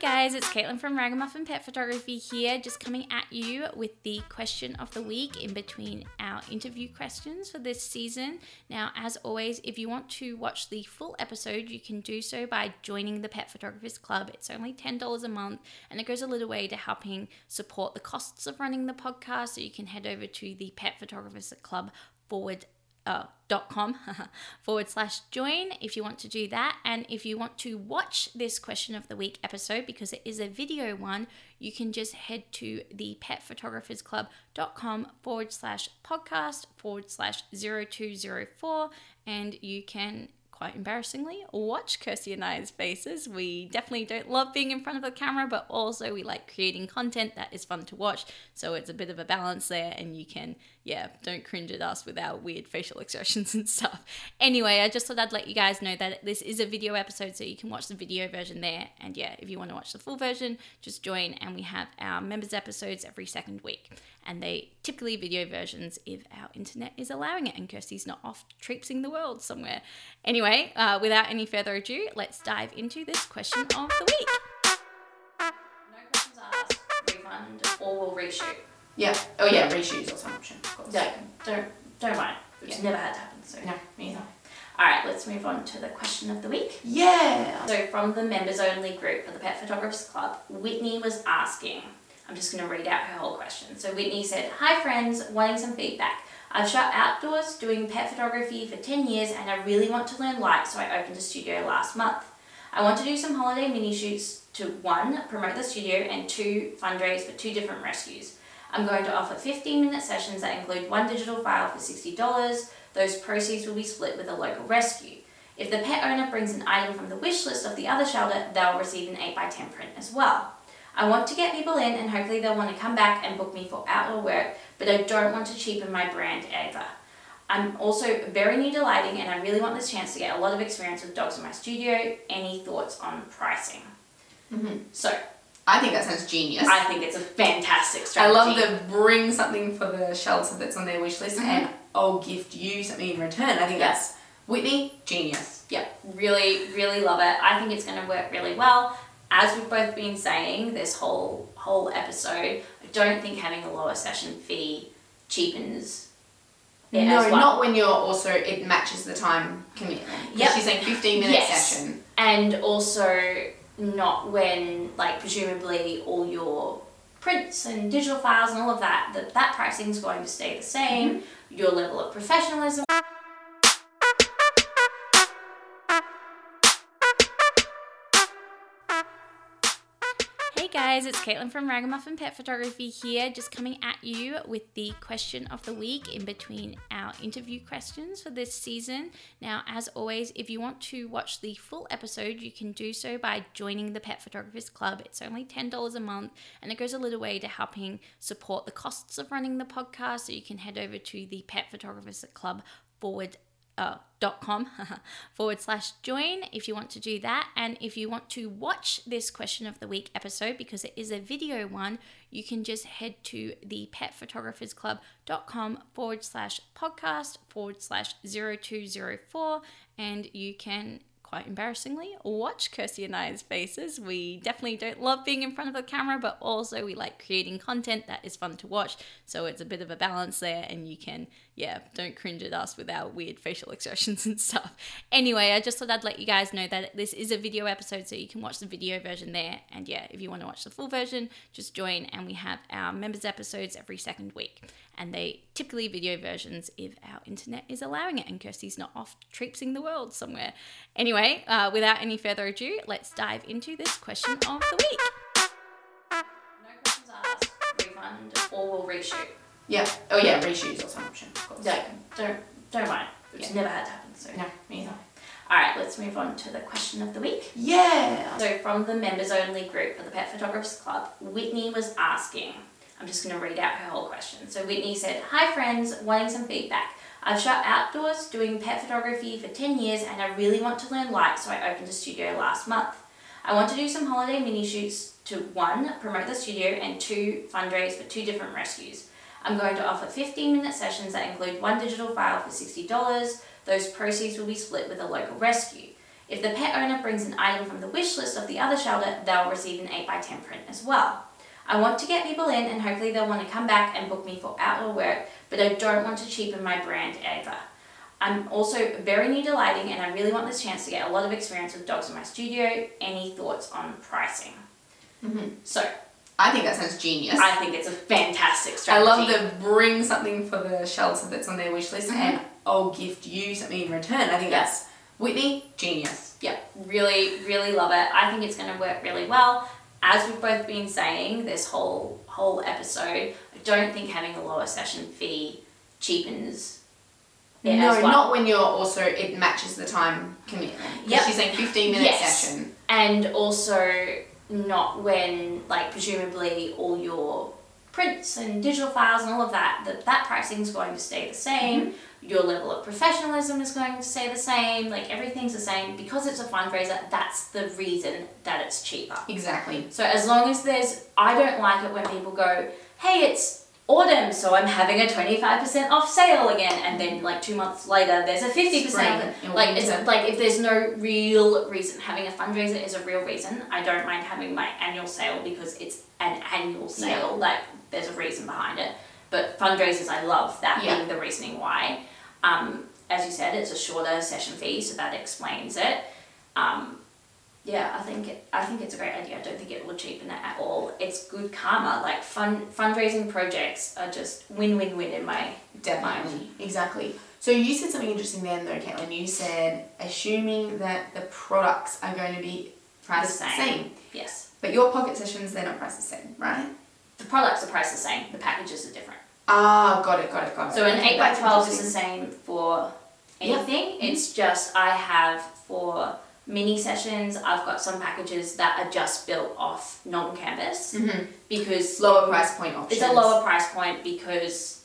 guys, it's Caitlin from Ragamuffin Pet Photography here, just coming at you with the question of the week in between our interview questions for this season. Now, as always, if you want to watch the full episode, you can do so by joining the Pet Photographers Club. It's only $10 a month and it goes a little way to helping support the costs of running the podcast. So you can head over to the Pet Photographers Club forward uh, dot com forward slash join if you want to do that. And if you want to watch this question of the week episode, because it is a video one, you can just head to the pet photographers petphotographersclub.com forward slash podcast forward slash 0204 and you can quite embarrassingly, watch Kirsty and I's faces. We definitely don't love being in front of the camera, but also we like creating content that is fun to watch. So it's a bit of a balance there, and you can, yeah, don't cringe at us with our weird facial expressions and stuff. Anyway, I just thought I'd let you guys know that this is a video episode, so you can watch the video version there. And yeah, if you want to watch the full version, just join, and we have our members' episodes every second week and they typically video versions if our internet is allowing it and Kirsty's not off traipsing the world somewhere. Anyway, uh, without any further ado, let's dive into this question of the week. No questions asked, refund, or we'll reshoot. Yeah. Oh yeah, reshoots or an option, of course. Don't, don't, don't mind. It's Yeah. never had to happen, so No, me either. All right, let's move on to the question of the week. Yeah. So, from the members only group of the Pet Photographers Club, Whitney was asking, I'm just going to read out her whole question. So, Whitney said, Hi friends, wanting some feedback. I've shot outdoors doing pet photography for 10 years and I really want to learn light, so I opened a studio last month. I want to do some holiday mini shoots to one, promote the studio, and two, fundraise for two different rescues. I'm going to offer 15 minute sessions that include one digital file for $60. Those proceeds will be split with a local rescue. If the pet owner brings an item from the wish list of the other shelter, they'll receive an 8x10 print as well. I want to get people in and hopefully they'll want to come back and book me for outdoor work, but I don't want to cheapen my brand either. I'm also very new to lighting and I really want this chance to get a lot of experience with dogs in my studio. Any thoughts on pricing? hmm So, I think that sounds genius. I think it's a fantastic strategy. I love the bring something for the shelter that's on their wish list Mhm. and I'll gift you something in return. I think Yeah. that's Whitney, genius. Yep, really, really love it. I think it's going to work really well. As we've both been saying this whole whole episode, I don't think having a lower session fee cheapens it no, well. not when you're also it matches the time commitment. Yep. She's saying 15 minute Yes. session. and also not when like presumably all your prints and digital files and all of that that that pricing is going to stay the same. Mm-hmm. Your level of professionalism. Guys, it's Caitlin from Ragamuffin Pet Photography here, just coming at you with the question of the week in between our interview questions for this season. Now, as always, if you want to watch the full episode, you can do so by joining the Pet Photographers Club. It's only $10 a month and it goes a little way to helping support the costs of running the podcast. So you can head over to the Pet Photographers Club forward uh, dot com forward slash join if you want to do that. And if you want to watch this question of the week episode, because it is a video one, you can just head to the pet photographers petphotographersclub.com forward slash podcast forward slash 0204 and you can quite embarrassingly watch Kirsty and I's faces. We definitely don't love being in front of the camera, but also we like creating content that is fun to watch. So it's a bit of a balance there, and you can, yeah, don't cringe at us with our weird facial expressions and stuff. Anyway, I just thought I'd let you guys know that this is a video episode, so you can watch the video version there. And yeah, if you want to watch the full version, just join, and we have our members' episodes every second week. And they typically video versions if our internet is allowing it and Kirsty's not off traipsing the world somewhere. Anyway, uh, without any further ado, let's dive into this question of the week. No questions asked, refund, or we'll reshoot. Yeah. Oh yeah, reshoots also an option, of course. Don't, don't, don't mind. It's Yeah. never had to happen, so No, me either. All right, let's move on to the question of the week. Yeah. So, from the members only group of the Pet Photographers Club, Whitney was asking, I'm just going to read out her whole question. So, Whitney said, Hi friends, wanting some feedback. I've shot outdoors doing pet photography for 10 years and I really want to learn light, so I opened a studio last month. I want to do some holiday mini shoots to one, promote the studio, and two, fundraise for two different rescues. I'm going to offer 15 minute sessions that include one digital file for $60. Those proceeds will be split with a local rescue. If the pet owner brings an item from the wish list of the other shelter, they'll receive an 8x10 print as well. I want to get people in and hopefully they'll want to come back and book me for outdoor work, but I don't want to cheapen my brand either. I'm also very new to lighting and I really want this chance to get a lot of experience with dogs in my studio. Any thoughts on pricing? Mm-hmm. So, I think that sounds genius. I think it's a fantastic strategy. I love the bring something for the shelter that's on their wish list Mhm. and I'll gift you something in return. I think Yeah. that's Whitney, genius. Yeah, really, really love it. I think it's going to work really well. As we've both been saying this whole whole episode, I don't think having a lower session fee cheapens it no, as well. not when you're also it matches the time commitment. Yeah, she's saying fifteen minute Yes. session. and also not when like presumably all your prints and digital files and all of that that that pricing is going to stay the same. Mm-hmm. Your level of professionalism is going to stay the same. Like everything's the same. Because it's a fundraiser that's the reason that it's cheaper. Exactly. so as long as there's i don't like it when people go hey it's autumn so i'm having a 25% off sale again and then like two months later there's a 50% Spring like it's like if there's no real reason having a fundraiser is a real reason. I don't mind having my annual sale because it's an annual sale like there's a reason behind it. But fundraisers i love that Yeah. being the reasoning why. Um, as you said it's a shorter session fee so that explains it. Um, yeah i think it, i think it's a great idea i don't think it will cheapen it at all it's good karma like fun fundraising projects are just win-win-win in my Definitely. Exactly. So you said something interesting then though, Caitlin. You said assuming that the products are going to be priced The same. same. yes But your pocket sessions they're not priced the same, right? the products are priced the same the packages are different Ah, got it, got it, got it. So an eight by twelve is the same for anything. It's just I have for mini sessions. I've got some packages that are just built off non-canvas Mhm. because Lower price point options. It's a lower price point because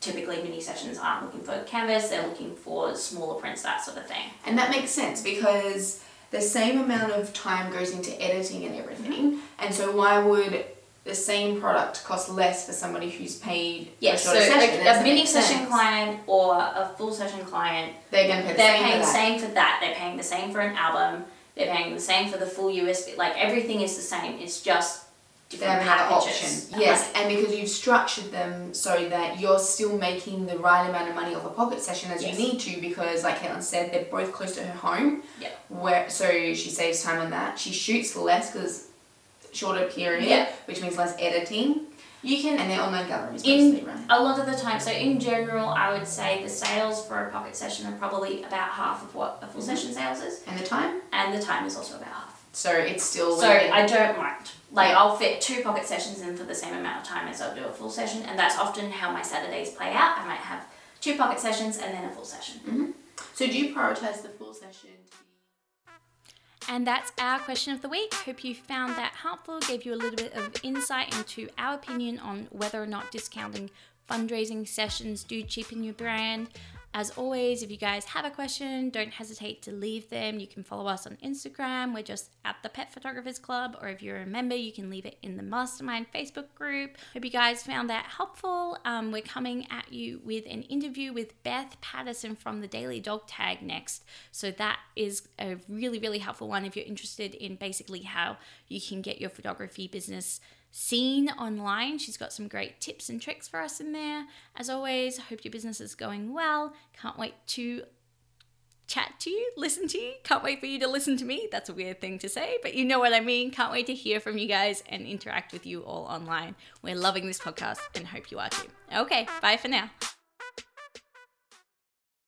typically mini sessions aren't looking for canvas. They're looking for smaller prints, that sort of thing. And that makes sense because the same amount of time goes into editing and everything. And so why would the same product costs less for somebody who's paid Yes, a so session? That a mini session sense. client or a full session client They're going to pay the they're same paying for the that. same for that. They're paying the same for an album. They're paying the same for the full USB. Like everything is the same. It's just different have another option. packages. Yes, and because you've structured them so that you're still making the right amount of money off a pocket session as Yes. you need to because like Caitlin said, they're both close to her home. Yeah. Where so she saves time on that. She shoots less because shorter period, Yeah. which means less editing. You can And they're online galleries In- right? a lot of the time. So in general, I would say the sales for a pocket session are probably about half of what a full Mhm. session sales is, And the time? and the time is also about half. So it's still So within- I don't mind. Like Yeah. I'll fit two pocket sessions in for the same amount of time as I'll do a full session, and that's often how my Saturdays play out. I might have two pocket sessions and then a full session. So do you prioritize the full session And that's our question of the week. Hope you found that helpful, gave you a little bit of insight into our opinion on whether or not discounting fundraising sessions do cheapen your brand. As always, if you guys have a question, don't hesitate to leave them. You can follow us on Instagram. We're just at the Pet Photographers Club, or if you're a member, you can leave it in the Mastermind Facebook group. Hope you guys found that helpful. Um, we're coming at you with an interview with Beth Patterson from the Daily Dog Tag next. So that is a really, really helpful one if you're interested in basically how you can get your photography business seen online. She's got some great tips and tricks for us in there. As always, hope your business is going well. Can't wait to chat to you, listen to you. Can't wait for you to listen to me. That's a weird thing to say, but you know what I mean. Can't wait to hear from you guys and interact with you all online. We're loving this podcast and hope you are too. Okay, bye for now.